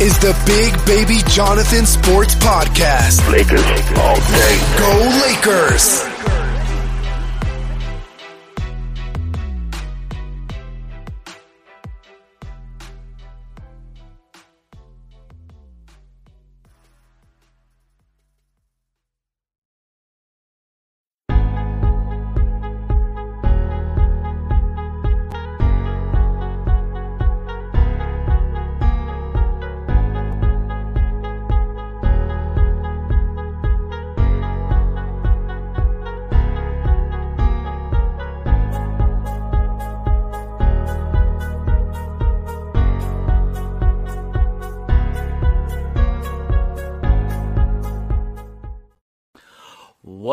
is the Big Baby Jonathan Sports Podcast. Lakers all day. Go Lakers!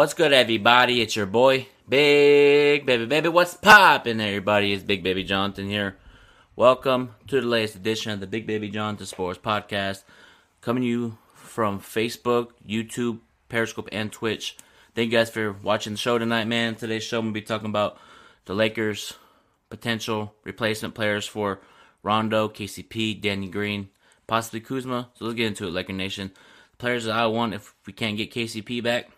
What's good, everybody? It's your boy, Big Baby Baby. What's poppin', everybody? It's Big Baby Jonathan here. Welcome to the latest edition of the Big Baby Jonathan Sports Podcast, coming to you from Facebook, YouTube, Periscope, and Twitch. Thank you guys for watching the show tonight, man. Today's show, gonna be talking about the Lakers' potential replacement players for Rondo, KCP, Danny Green, possibly Kuzma. So let's get into it, Laker Nation. The players that I want if we can't get KCP back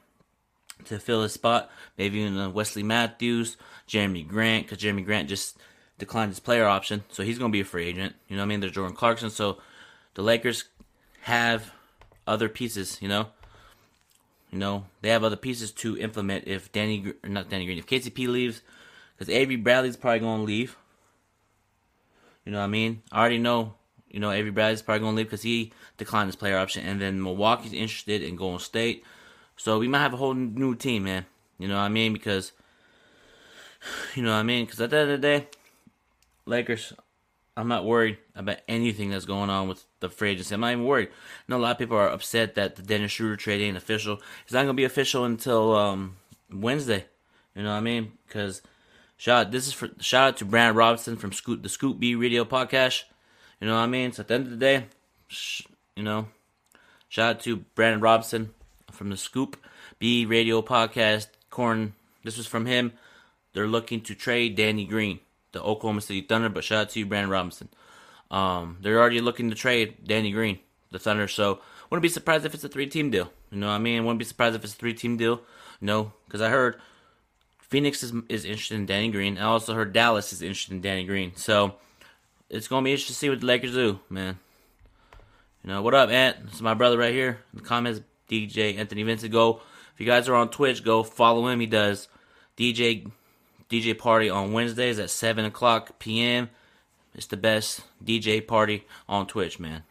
to fill his spot. Maybe even uh, Wesley Matthews, Jerami Grant, because Jerami Grant just declined his player option, so he's going to be a free agent. You know what I mean? There's Jordan Clarkson, so the Lakers have other pieces. You know, you know they have other pieces to implement if Danny, not Danny Green, if KCP leaves, because Avery Bradley's probably going to leave. You know what I mean? I already know. You know, Avery Bradley's probably going to leave because he declined his player option, and then Milwaukee's interested in Golden State. So we might have a whole new team, man. You know what I mean? Because, you know what I mean? Because at the end of the day, Lakers, I'm not worried about anything that's going on with the free agency. I'm not even worried. I know a lot of people are upset that the Dennis Schroeder trade ain't official. It's not going to be official until um, Wednesday. You know what I mean? Because shout out, this is for shout out to Brandon Robinson from Scoop the Scoop B Radio Podcast. You know what I mean? So at the end of the day, sh- you know, shout out to Brandon Robinson from the Scoop B Radio Podcast. Corn, this was from him. They're looking to trade Danny Green, the Oklahoma City Thunder. But shout out to you, Brandon Robinson. Um, they're already looking to trade Danny Green, the Thunder. So wouldn't be surprised if it's a three-team deal. You know what I mean? Wouldn't be surprised if it's a three-team deal. No, because I heard Phoenix is is interested in Danny Green. I also heard Dallas is interested in Danny Green. So it's gonna be interesting to see what the Lakers do, man. You know what up, Ant? This is my brother right here. The comments, DJ Anthony Vincent. Go if you guys are on Twitch, go follow him. He does DJ DJ party on Wednesdays at seven o'clock p.m. It's the best DJ party on Twitch, man.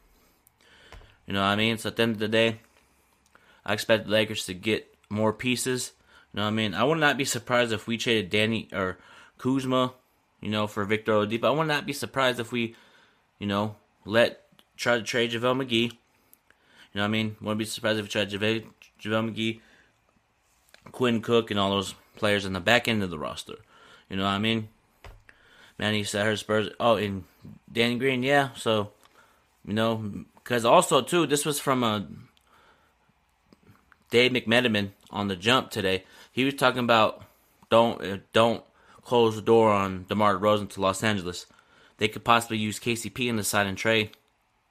You know what I mean? So at the end of the day, I expect the Lakers to get more pieces. You know what I mean? I would not be surprised if we traded Danny or Kuzma, you know, for Victor Oladipo. I would not be surprised if we, you know, let try to trade JaVale McGee. You know what I mean? Wouldn't be surprised if we tried JaVale, JaVale McGee, Quinn Cook, and all those players in the back end of the roster. You know what I mean? Man, he said her Spurs. Oh, and Danny Green, yeah. So, you know, because also too, this was from a Dave McMenamin on the jump today. He was talking about don't uh, don't close the door on DeMar DeRozan to Los Angeles. They could possibly use KCP in the sign and trade.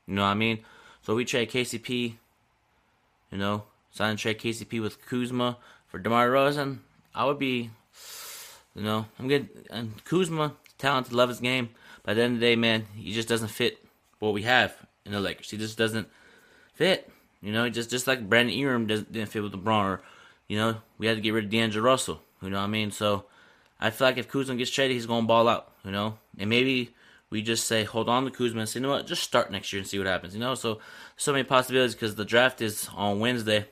You know what I mean? So we trade KCP, you know, sign and trade KCP with Kuzma for DeMar DeRozan. I would be, you know, I'm good. And Kuzma, talented, love his game. But at the end of the day, man, he just doesn't fit what we have in the Lakers. He just doesn't fit. You know, just just like Brandon Ingram didn't fit with LeBron, or you know, we had to get rid of D'Angelo Russell. You know what I mean? So I feel like if Kuzma gets traded, he's gonna ball out. You know, and maybe we just say hold on to Kuzma say, you know what, just start next year and see what happens. You know, so so many possibilities because the draft is on Wednesday.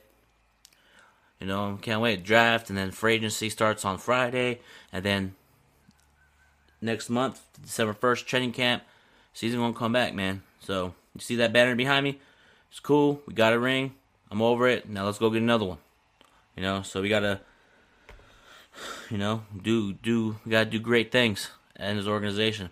You know, can't wait draft and then free agency starts on Friday, and then next month, December first, training camp. Season gonna come back, man. So you see that banner behind me? It's cool. We got a ring. I'm over it. Now let's go get another one. You know, so we gotta, you know, do do we gotta do great things in this organization.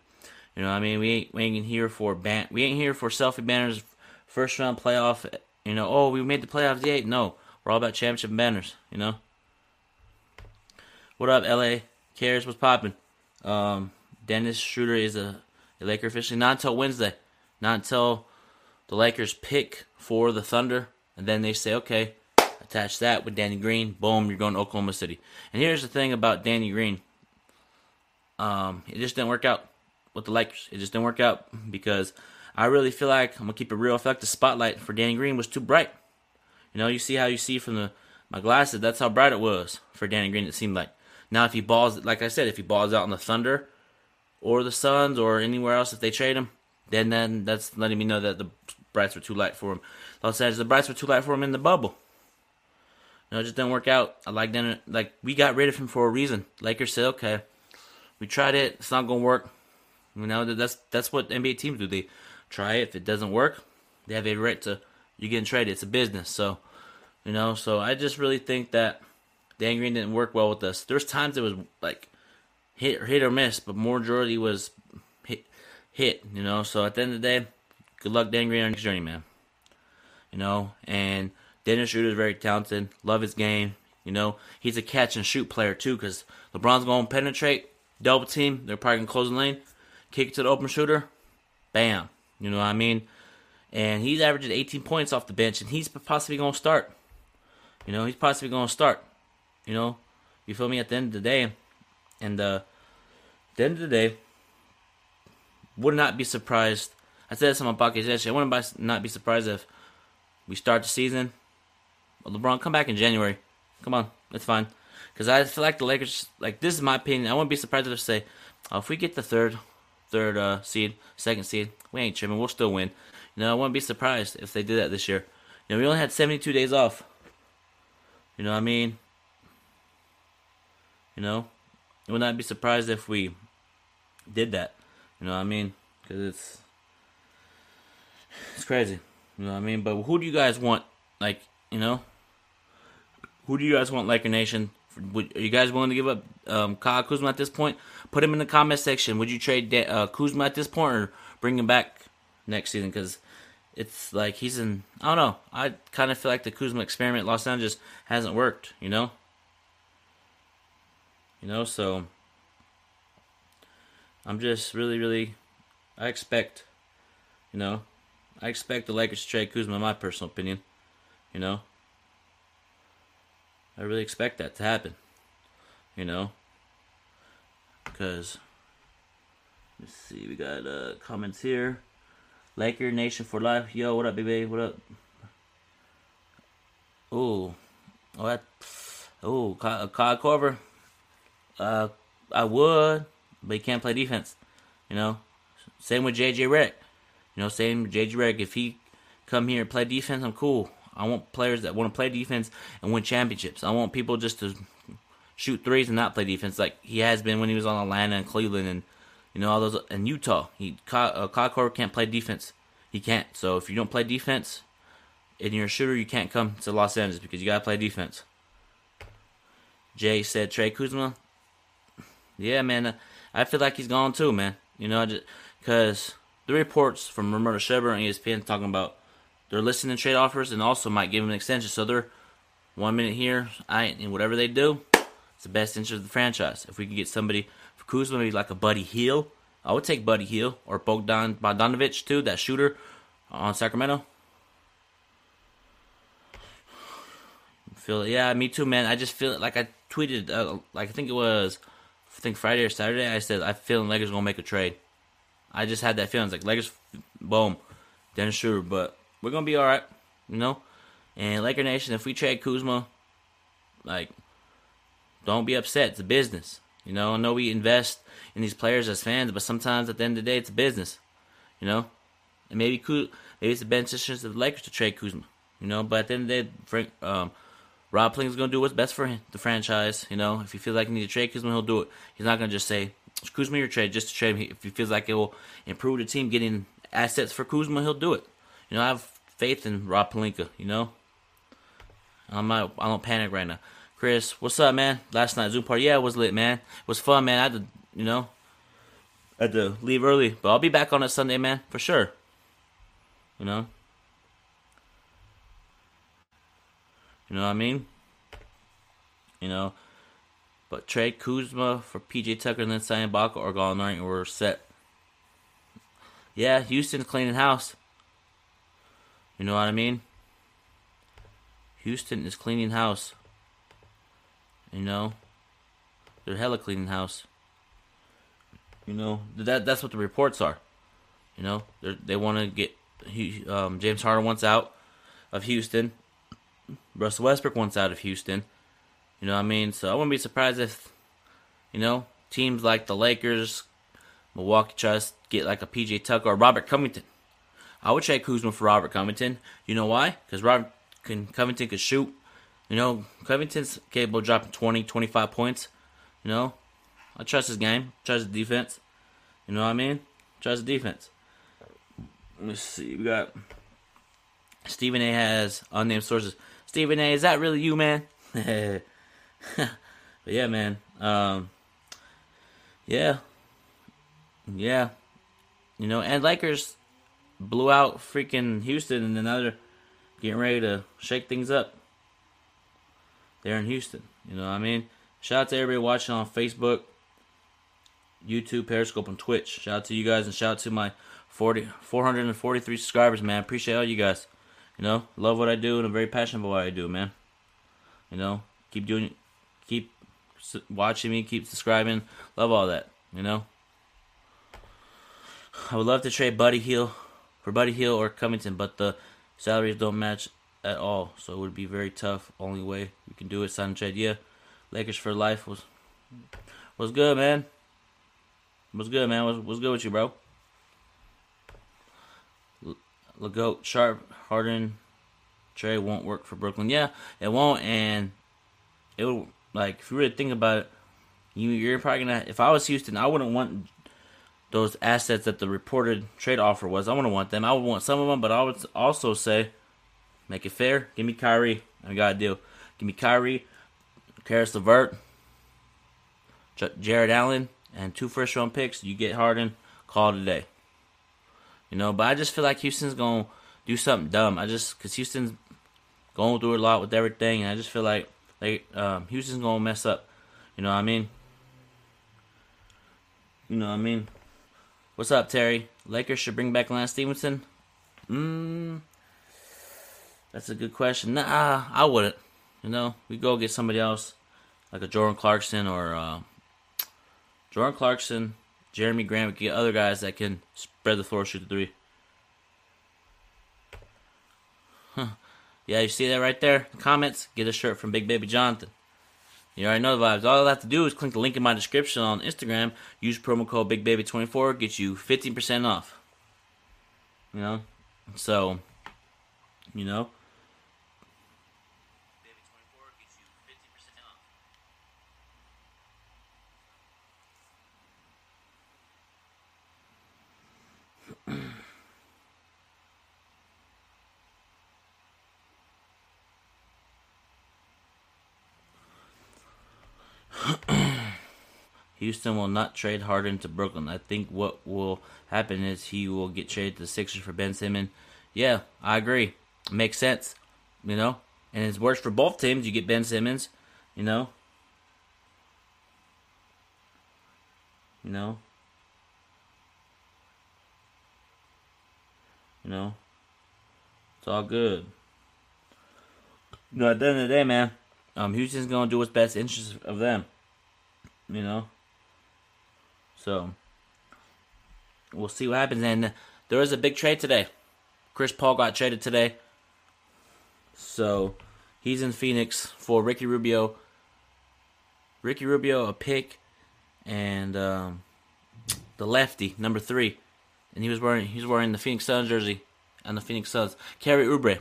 You know, I mean, we ain't we ain't here for ban we ain't here for selfie banners, first round playoff. You know, oh we made the playoffs the eight. No, we're all about championship banners. You know. What up, LA? Cares what's popping? Um, Dennis Schroeder is a, a Laker officially not until Wednesday, not until the Lakers pick for the Thunder, and then they say, okay, attach that with Danny Green. Boom, you're going to Oklahoma City. And here's the thing about Danny Green. Um, it just didn't work out with the Lakers. It just didn't work out because I really feel like I'm gonna keep it real. I feel like the spotlight for Danny Green was too bright. You know, you see how you see from the my glasses. That's how bright it was for Danny Green. It seemed like. Now, if he balls, like I said, if he balls out on the Thunder or the Suns or anywhere else, if they trade him, then then that's letting me know that the brights were too light for him. Los Angeles, the brights were too light for him in the bubble. Know, it just didn't work out. I like then like we got rid of him for a reason. Lakers said, okay, we tried it, it's not gonna work. You know, that's that's what NBA teams do. They try it. If it doesn't work, they have a right to you getting traded. It's a business. So, you know, so I just really think that Dan Green didn't work well with us. There's times it was like hit hit or miss, but more majority was hit hit. You know, so at the end of the day, good luck Dan Green on his journey, man. You know, and Dennis Schroeder is very talented. Love his game. You know, he's a catch and shoot player too, because LeBron's going to penetrate, double team. They're probably going to close the lane, kick to the open shooter, bam. You know what I mean? And he's averaging 18 points off the bench, and he's possibly going to start. You know, he's possibly going to start. You know, you feel me? At the end of the day, and uh, at the end of the day, would not be surprised. I said this on my podcast yesterday. I wouldn't not be surprised if we start the season. LeBron, come back in January. Come on, it's fine. Because I feel like the Lakers, like this is my opinion. I wouldn't be surprised if they say, oh, if we get the third, third uh, seed, second seed, we ain't tripping. We'll still win. You know, I wouldn't be surprised if they did that this year. You know, we only had 72 days off. You know what I mean? You know, I would not be surprised if we did that. You know what I mean? Because it's it's crazy. You know what I mean? But who do you guys want? Like, you know, who do you guys want, Like Laker Nation? Are you guys willing to give up um, Kyle Kuzma at this point? Put him in the comment section. Would you trade uh, Kuzma at this point or bring him back next season? Because it's like he's in. I don't know. I kind of feel like the Kuzma experiment Los Angeles hasn't worked. You know. You know, so I'm just really, really. I expect, you know, I expect the Lakers to trade Kuzma. In my personal opinion, you know, I really expect that to happen. You know, because let's see, we got uh, comments here. Laker Nation for life. Yo, what up, baby? What up? Ooh, what? Ooh, Kyle Korver. Uh, I would, but he can't play defense. You know, same with JJ Redick. You know, same JJ Redick. If he come here and play defense, I'm cool. I want players that want to play defense and win championships. I want people just to shoot threes and not play defense like he has been when he was on Atlanta and Cleveland and you know all those in Utah. He uh, Kyle Korver can't play defense. He can't. So if you don't play defense and you're a shooter, you can't come to Los Angeles because you gotta play defense. Jay said Trey Kuzma. Yeah, man. I feel like he's gone too, man. You know, because the reports from Ramona Shelburne and ESPN talking about they're listening to trade offers and also might give him an extension. So they're one minute here, I and whatever they do, it's the best interest of the franchise. If we could get somebody for Kuzma, maybe like a Buddy Hield, I would take Buddy Hield or Bogdan Bogdanovic too, that shooter on Sacramento. Feel it. yeah, me too, man. I just feel it. like I tweeted, uh, like I think it was I think Friday or Saturday, I said I feel Lakers gonna make a trade. I just had that feeling. It's like Lakers, boom, Dennis Schroeder, but we're gonna be all right, you know. And Laker Nation, if we trade Kuzma, like, don't be upset. It's a business, you know. I know we invest in these players as fans, but sometimes at the end of the day, it's a business, you know. And maybe maybe it's the best interest of the Lakers to trade Kuzma, you know. But at the end of the day, Frank, um, Rob Pelinka's going to do what's best for the franchise. You know, if he feels like he needs to trade Kuzma, he'll do it. He's not going to just say, Kuzma your trade, just to trade him. If he feels like it will improve the team getting assets for Kuzma, he'll do it. You know, I have faith in Rob Pelinka, you know? I'm not. I don't panic right now. Chris, what's up, man? Last night Zoom party, yeah, it was lit, man. It was fun, man. I had to, you know, I had to leave early, but I'll be back on it Sunday, man, for sure. You know. You know what I mean? You know. But trade Kuzma for PJ Tucker and then sign Ibaka or Gallinari we're set. Yeah, Houston's cleaning house. You know what I mean? Houston is cleaning house. You know? They're hella cleaning house. You know, that that's what the reports are. You know, they they want to get um, James Harden wants out of Houston. Russell Westbrook wants out of Houston. You know what I mean? So I wouldn't be surprised if, you know, teams like the Lakers, Milwaukee to get like a PJ Tucker or Robert Covington. I would trade Kuzma for Robert Covington. You know why? Because Robert can, Covington could shoot. You know, Covington's capable of dropping 20, 25 points. You know, I trust his game. Trust his defense. You know what I mean? Trust the defense. Let's see. We got Stephen A. has unnamed sources. Stephen A. Is that really you, man? but yeah, man. Um, yeah, yeah. You know, and Lakers blew out freaking Houston, and another getting ready to shake things up. They're in Houston. You know what I mean? Shout out to everybody watching on Facebook, YouTube, Periscope, and Twitch. Shout out to you guys, and shout out to my 40, 443 subscribers, man. Appreciate all you guys. You know, love what I do, and I'm very passionate about what I do, man. You know, keep doing, keep watching me, keep subscribing. Love all that. You know. I would love to trade Buddy Hield for Buddy Hield or Covington, but the salaries don't match at all, so it would be very tough. Only way we can do it, trade. Yeah, Lakers for life was was good, man. Was good, man. Was was good with you, bro. Legoat, Sharp, Harden, Trey won't work for Brooklyn. Yeah, it won't, and it will. Like if you really think about it, you you're probably gonna. If I was Houston, I wouldn't want those assets that the reported trade offer was. I wouldn't want them. I would want some of them, but I would also say, make it fair. Give me Kyrie. I got a deal. Give me Kyrie, Caris LeVert, J- Jarrett Allen, and two first round picks. You get Harden. Call today. You know, but I just feel like Houston's gonna do something dumb. I just because Houston's going through a lot with everything, and I just feel like like um, Houston's gonna mess up. You know what I mean? You know what I mean? What's up, Terry? Lakers should bring back Lance Stephenson. Mm, that's a good question. Nah, I wouldn't. You know, we go get somebody else, like a Jordan Clarkson or uh, Jordan Clarkson, Jeremy. We get other guys that can spread the floor, shoot the three. Huh. Yeah, you see that right there? Comments. Get a shirt from Big Baby Jonathan. You already know the vibes. All I have to do is click the link in my description on Instagram. Use promo code BigBaby24. Get you 15% off. You know? So, you know? Houston will not trade Harden to Brooklyn. I think what will happen is he will get traded to the Sixers for Ben Simmons. Yeah, I agree. Makes sense. You know? And it's worse for both teams. You get Ben Simmons, you know? You know? You know? It's all good. You know, at the end of the day, man, um, Houston's gonna do what's best interest of them. You know. So we'll see what happens. And there was a big trade today. Chris Paul got traded today. So he's in Phoenix for Ricky Rubio. Ricky Rubio, a pick, and um, the lefty, number three. And he was wearing he's wearing the Phoenix Suns jersey and the Phoenix Suns. Kelly Oubre.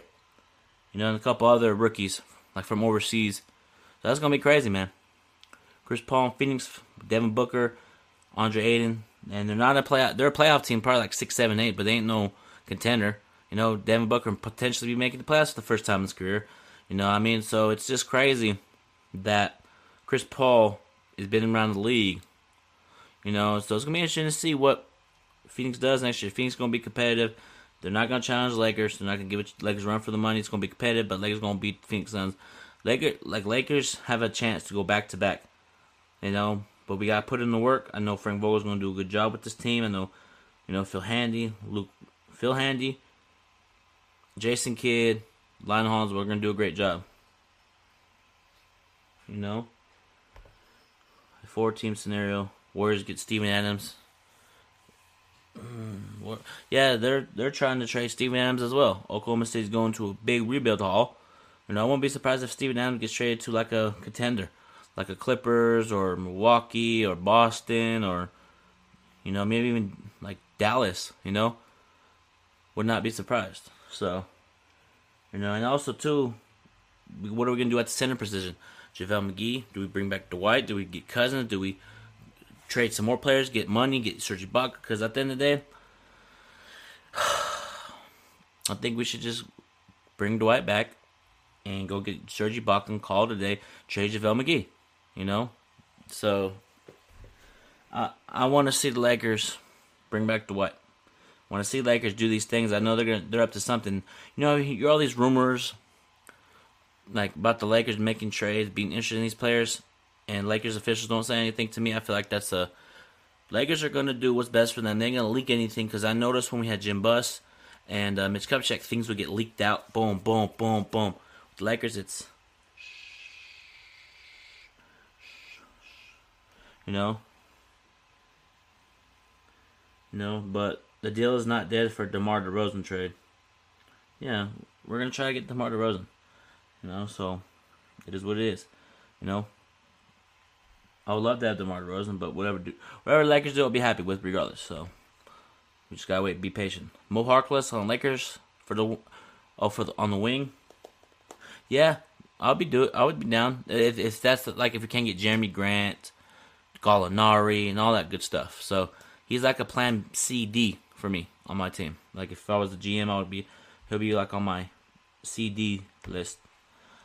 You know, and a couple other rookies, like from overseas. So that's gonna be crazy, man. Chris Paul, Phoenix, Devin Booker, Andre Ayton, and they're not a playoff. They're a playoff team, probably like six, seven, eight, but they ain't no contender. You know, Devin Booker potentially be making the playoffs for the first time in his career. You know what I mean? So it's just crazy that Chris Paul has been around the league. You know, so it's gonna be interesting to see what Phoenix does next year. Phoenix gonna be competitive. They're not gonna challenge Lakers. They're not gonna give it Lakers run for the money. It's gonna be competitive, but Lakers gonna beat Phoenix Suns. Lakers like Lakers have a chance to go back to back. You know, but we gotta put in the work. I know Frank Vogel's gonna do a good job with this team. I know, you know, Phil Handy, Luke, Phil Handy, Jason Kidd, Hollins. We're gonna do a great job. You know, four team scenario. Warriors get Steven Adams. Mm, Yeah, they're they're trying to trade Steven Adams as well. Oklahoma State's going to a big rebuild haul. You know, I won't be surprised if Steven Adams gets traded to like a contender, like a Clippers or Milwaukee or Boston or, you know, maybe even like Dallas. You know, would not be surprised. So, you know, and also too, what are we gonna do at the center position? JaVale McGee? Do we bring back Dwight? Do we get Cousins? Do we trade some more players, get money, get Serge Ibaka? Because at the end of the day, I think we should just bring Dwight back and go get Serge Ibaka and call today, trade JaVale McGee. You know, so I I want to see the Lakers bring back the what? Want to see Lakers do these things. I know they're gonna they're up to something. You know, you hear all these rumors like about the Lakers making trades, being interested in these players, and Lakers officials don't say anything to me. I feel like that's a Lakers are gonna do what's best for them. They ain't gonna leak anything because I noticed when we had Jim Buss and uh, Mitch Kupchak, things would get leaked out. Boom, boom, boom, boom. With the Lakers, it's you know, you know, but the deal is not dead for DeMar DeRozan trade. Yeah, we're gonna try to get DeMar DeRozan. You know, so it is what it is. You know, I would love to have DeMar DeRozan, but whatever do whatever Lakers do, I'll be happy with regardless. So we just gotta wait, be patient. Mo Harkless on Lakers for the oh for the on the wing. Yeah, I'll be do I would be down if if that's like if we can't get Jerami Grant, Gallinari, and all that good stuff. So he's like a plan C D for me on my team. Like if I was the GM, I would be he'll be like on my C D list.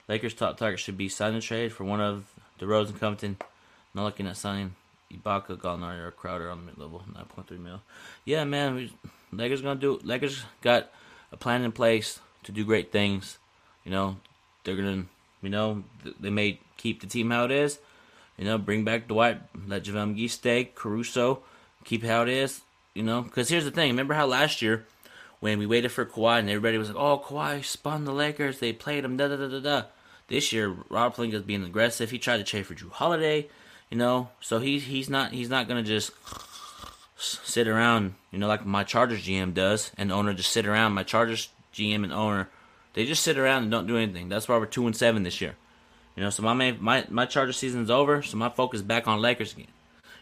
Lakers' top target should be sign trade for one of DeRozan, Compton. Not looking at signing Ibaka, Gallinari, or Crowder on the mid level, nine point three mil. Yeah, man, we, Lakers gonna do. Lakers got a plan in place to do great things. You know, they're gonna, you know, they may keep the team how it is. You know, bring back Dwight, let JaVale McGee stay, Caruso, keep how it is. You know, because here's the thing. Remember how last year when we waited for Kawhi and everybody was like, "Oh, Kawhi spun the Lakers. They played him." Da da da da da. This year, Rob Pelinka's being aggressive. He tried to trade for Jrue Holiday. You know, so he's he's not he's not gonna just sit around. You know, like my Chargers GM does, and owner just sit around. My Chargers GM and owner, they just sit around and don't do anything. That's why we're two and seven this year. You know, so my main, my my Charger season's over, so my focus back on Lakers again.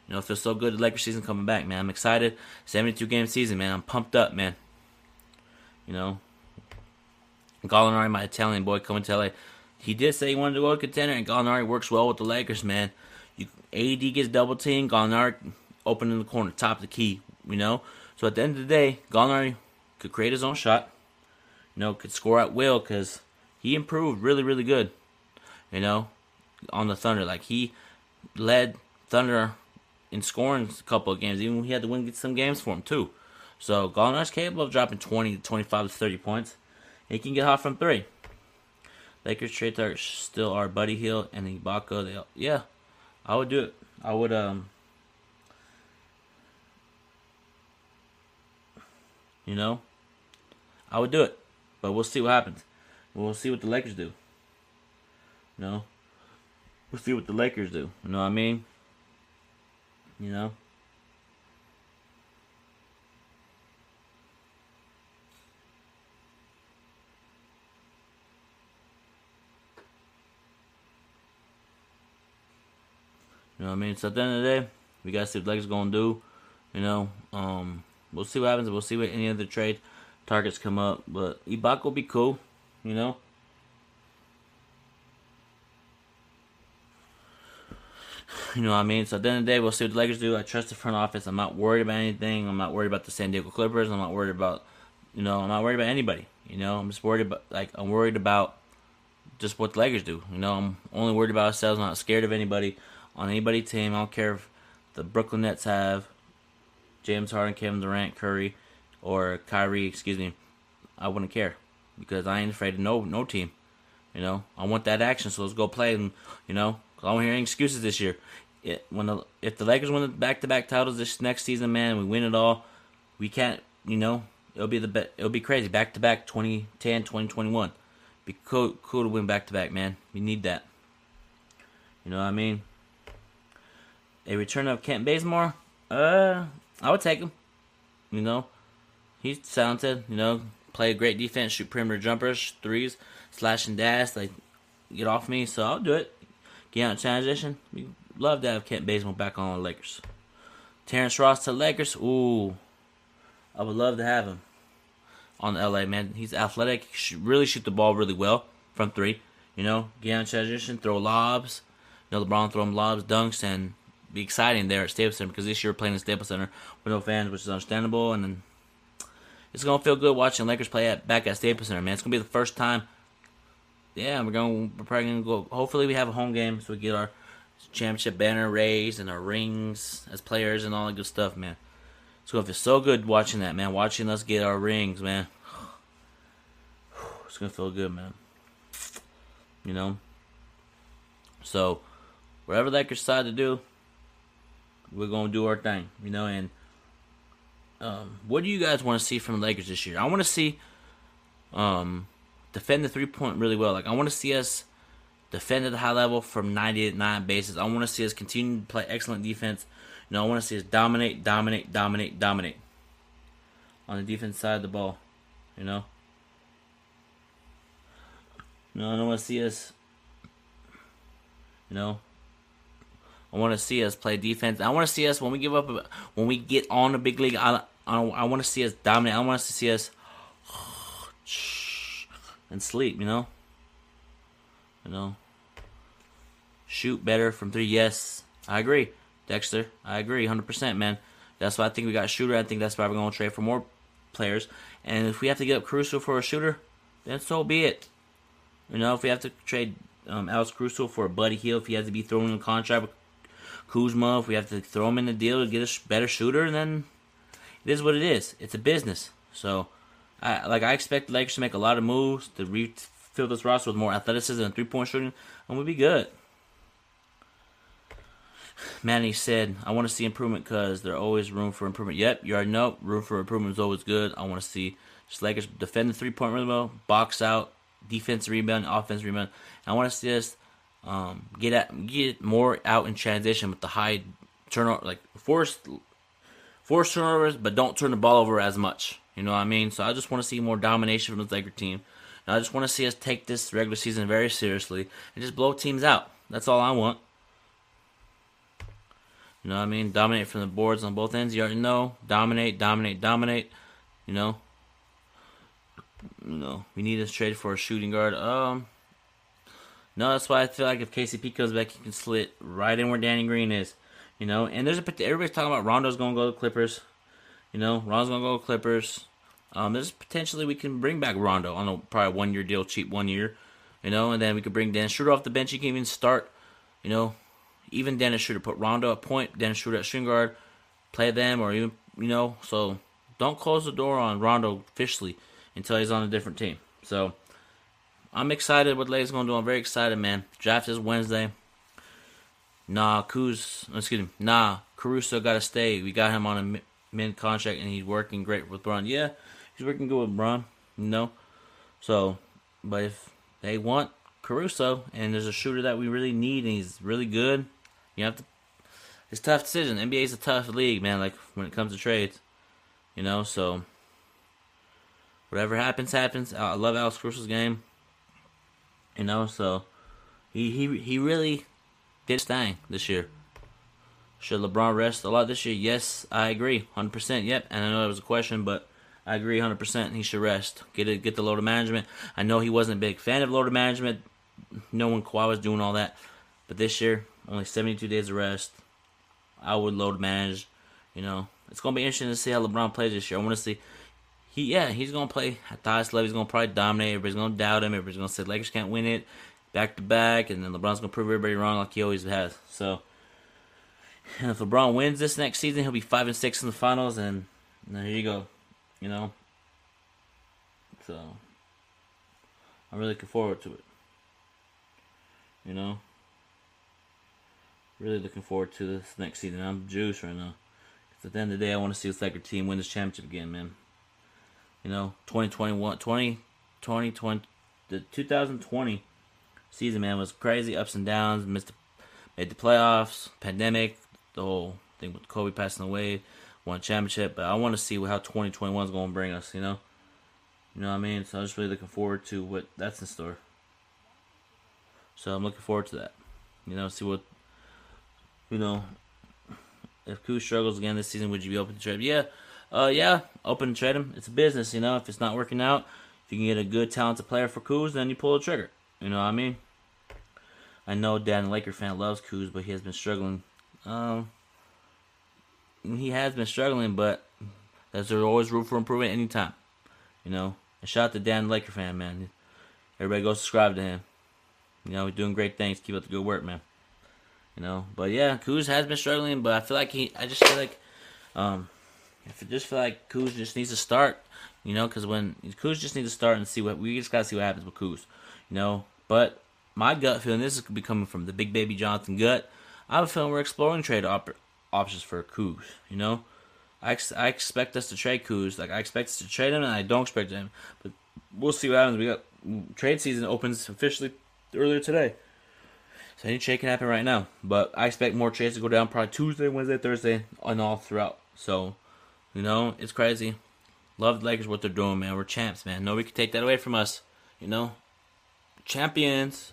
You know, it feels so good. The Lakers season coming back, man. I'm excited. 72 game season, man. I'm pumped up, man. You know, Gallinari, my Italian boy, coming to LA. He did say he wanted to go to contender, and Gallinari works well with the Lakers, man. You, AD gets double teamed, Gallinari open in the corner, top of the key, you know. So at the end of the day, Gallinari could create his own shot, you know, could score at will because he improved really, really good, you know, on the Thunder. Like he led Thunder in scoring a couple of games, even when he had to win some games for him too. So Gallinari's capable of dropping 20 to 25 to 30 points. He can get hot from three. Lakers trade targets still are Buddy Hield and Ibaka. They, yeah, I would do it. I would um. You know, I would do it, but we'll see what happens. We'll see what the Lakers do. You know, we'll see what the Lakers do. You know what I mean? You know. You know what I mean? So at the end of the day, we gotta see what Lakers gonna do. You know, um, we'll see what happens. We'll see what any other trade targets come up. But Ibaka will be cool. You know. You know what I mean? So at the end of the day, we'll see what the Lakers do. I trust the front office. I'm not worried about anything. I'm not worried about the San Diego Clippers. I'm not worried about, you know, I'm not worried about anybody. You know, I'm just worried about like I'm worried about just what the Lakers do. You know, I'm only worried about ourselves. I'm not scared of anybody on anybody's team. I don't care if the Brooklyn Nets have James Harden, Kevin Durant, Curry, or Kyrie. Excuse me. I wouldn't care because I ain't afraid of no no team. You know, I want that action, so let's go play. And you know, I don't hear any excuses this year. It, when the if the Lakers win the back to back titles this next season, man, we win it all. We can't, you know, it'll be the be- it'll be crazy back to back 2010, 2021. Be cool, cool to win back to back, man. We need that. You know what I mean? A return of Kent Bazemore, uh, I would take him. You know, he's talented. You know, play great defense, shoot perimeter jumpers, threes, slash and dash, like get off me. So I'll do it. Get out in transition. Love to have Kent Bazemore back on the Lakers. Terrence Ross to Lakers. Ooh, I would love to have him on LA, man. He's athletic. He should really shoot the ball really well from three. You know, get on transition, throw lobs. You know, LeBron throw him lobs, dunks, and be exciting there at Staples Center because this year we're playing at Staples Center with no fans, which is understandable. And then it's gonna feel good watching Lakers play at back at Staples Center, man. It's gonna be the first time. Yeah, we're going. We're probably gonna go. Hopefully, we have a home game so we get our championship banner raised and our rings as players and all that good stuff, man. It's gonna feel so good watching that, man. Watching us get our rings, man. It's gonna feel good, man. You know. So, whatever Lakers decide to do, we're gonna do our thing, you know. And um, what do you guys want to see from the Lakers this year? I want to see um, defend the three point really well. Like I want to see us defend at a high level from 99 bases. I want to see us continue to play excellent defense. You know, I want to see us dominate, dominate, dominate, dominate on the defense side of the ball. You know. No, I don't want to see us. You know, I want to see us play defense. I want to see us when we give up, when we get on the big league. I, I, I want to see us dominate. I want us to see us and sleep. You know, you know, shoot better from three. Yes, I agree, Dexter. I agree, hundred percent, man. That's why I think we got shooter. I think that's why we're going to trade for more players. And if we have to get up Caruso for a shooter, then so be it. You know, if we have to trade um, Alex Caruso for a Buddy Hield, if he has to be thrown in a contract with Kuzma, if we have to throw him in the deal to get a sh- better shooter, then it is what it is. It's a business. So, I like I expect the Lakers to make a lot of moves to refill this roster with more athleticism and three point shooting, and we'll be good. Manny said, "I want to see improvement because there's always room for improvement." Yep, you already know room for improvement is always good. I want to see just Lakers defend the three point well, box out, defense rebound, offense rebound. I want to see us um, get at get more out in transition with the high turnover, like force force turnovers, but don't turn the ball over as much. You know what I mean? So I just want to see more domination from the Laker team. And I just want to see us take this regular season very seriously and just blow teams out. That's all I want. You know what I mean? Dominate from the boards on both ends. You already know. Dominate, dominate, dominate. You know. You know, we need to trade for a shooting guard. Um, no, that's why I feel like if KCP comes back, he can slit right in where Danny Green is. You know, and there's a everybody's talking about Rondo's going to go to Clippers. You know, Rondo's going to go to Clippers. Um, there's potentially we can bring back Rondo on a probably one year deal, cheap one year. You know, and then we could bring Dan Schroeder off the bench. He can even start. You know, even Dennis Schroeder put Rondo at point, Dennis Schroeder at shooting guard, play them, or even you know. So don't close the door on Rondo officially until he's on a different team. So I'm excited what Lay's gonna do. I'm very excited, man. Draft is Wednesday. Nah, Kuz, excuse me. Nah, Caruso got to stay. We got him on a mid contract, and he's working great with Bron. Yeah, he's working good with Bron. You know, so but if they want Caruso and there's a shooter that we really need, and he's really good, you have to. It's a tough decision. NBA is a tough league, man. Like when it comes to trades, you know. So whatever happens, happens. I love Alex Caruso's game. You know, so he he he really did his thing this year. Should LeBron rest a lot this year? Yes, I agree, hundred percent. Yep, and I know that was a question, but I agree, hundred percent. He should rest. Get it, get the load of management. I know he wasn't a big fan of load of management. No one Kawhi was doing all that, but this year only seventy-two days of rest. I would load manage. You know, it's gonna be interesting to see how LeBron plays this year. I want to see. he yeah he's gonna play at the highest level. He's gonna probably dominate. Everybody's gonna doubt him. Everybody's gonna say Lakers can't win it back to back, and then LeBron's gonna prove everybody wrong like he always has. So and if LeBron wins this next season, he'll be five and six in the finals, and there you go. You know. So I'm really looking forward to it. You know. Really looking forward to this next season. I'm juiced right now. 'Cause at the end of the day, I want to see this Laker team win this championship again, man. You know, 2021, 20, 2020, the 2020 season, man, was crazy. Ups and downs. Missed, the, made the playoffs. Pandemic. The whole thing with Kobe passing away. Won a championship. But I want to see how 2021 is going to bring us, you know? You know what I mean? So I'm just really looking forward to what that's in store. So I'm looking forward to that. You know, see what, you know, if Kuz struggles again this season, would you be open to trade? Yeah, uh, yeah, open to trade him. It's a business, you know. If it's not working out, if you can get a good, talented player for Kuz, then you pull the trigger. You know what I mean? I know Dan, Laker fan, loves Kuz, but he has been struggling. Um, he has been struggling, but there's always room for improvement anytime. You know, and shout out to Dan, Laker fan, man. Everybody go subscribe to him. You know, he's doing great things. Keep up the good work, man. You know, but yeah, Kuz has been struggling, but I feel like he, I just feel like, um, I just feel like Kuz just needs to start. You know, because when Kuz just needs to start and see what we just gotta see what happens with Kuz. You know, but my gut feeling this is be coming from the Big Baby Jonathan gut. I have a feeling we're exploring trade op- options for Kuz. You know, I, ex- I expect us to trade Kuz. Like I expect us to trade him, and I don't expect him. But we'll see what happens. We got trade season opens officially earlier today. So any trade can happen right now. But I expect more trades to go down probably Tuesday, Wednesday, Thursday, and all throughout. So, you know, it's crazy. Love the Lakers what they're doing, man. We're champs, man. Nobody can take that away from us. You know? Champions.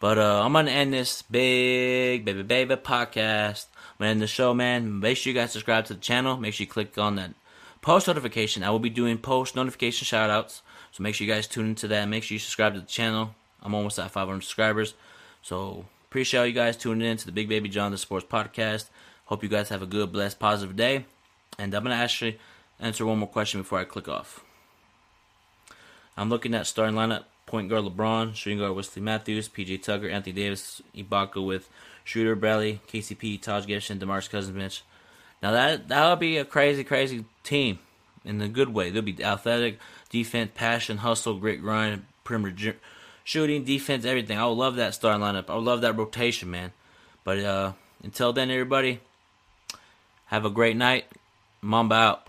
But uh, I'm gonna end this big baby baby podcast. I'm gonna end the show, man. Make sure you guys subscribe to the channel. Make sure you click on that post notification. I will be doing post notification shout outs. So make sure you guys tune into that. Make sure you subscribe to the channel. I'm almost at 500 subscribers. So appreciate you guys tuning in to the Big Baby Jonathan Sports Podcast. Hope you guys have a good, blessed, positive day. And I'm gonna actually answer one more question before I click off. I'm looking at starting lineup: point guard LeBron, shooting guard Wesley Matthews, PJ Tucker, Anthony Davis, Ibaka with Shooter Bradley, KCP, Taj Gibson, Demarcus Cousins. Now that that would be a crazy, crazy team in a good way. They'll be athletic, defense, passion, hustle, grit, grind, perimeter shooting, defense, everything. I would love that starting lineup. I would love that rotation, man. But uh, until then, everybody, have a great night. Mamba out.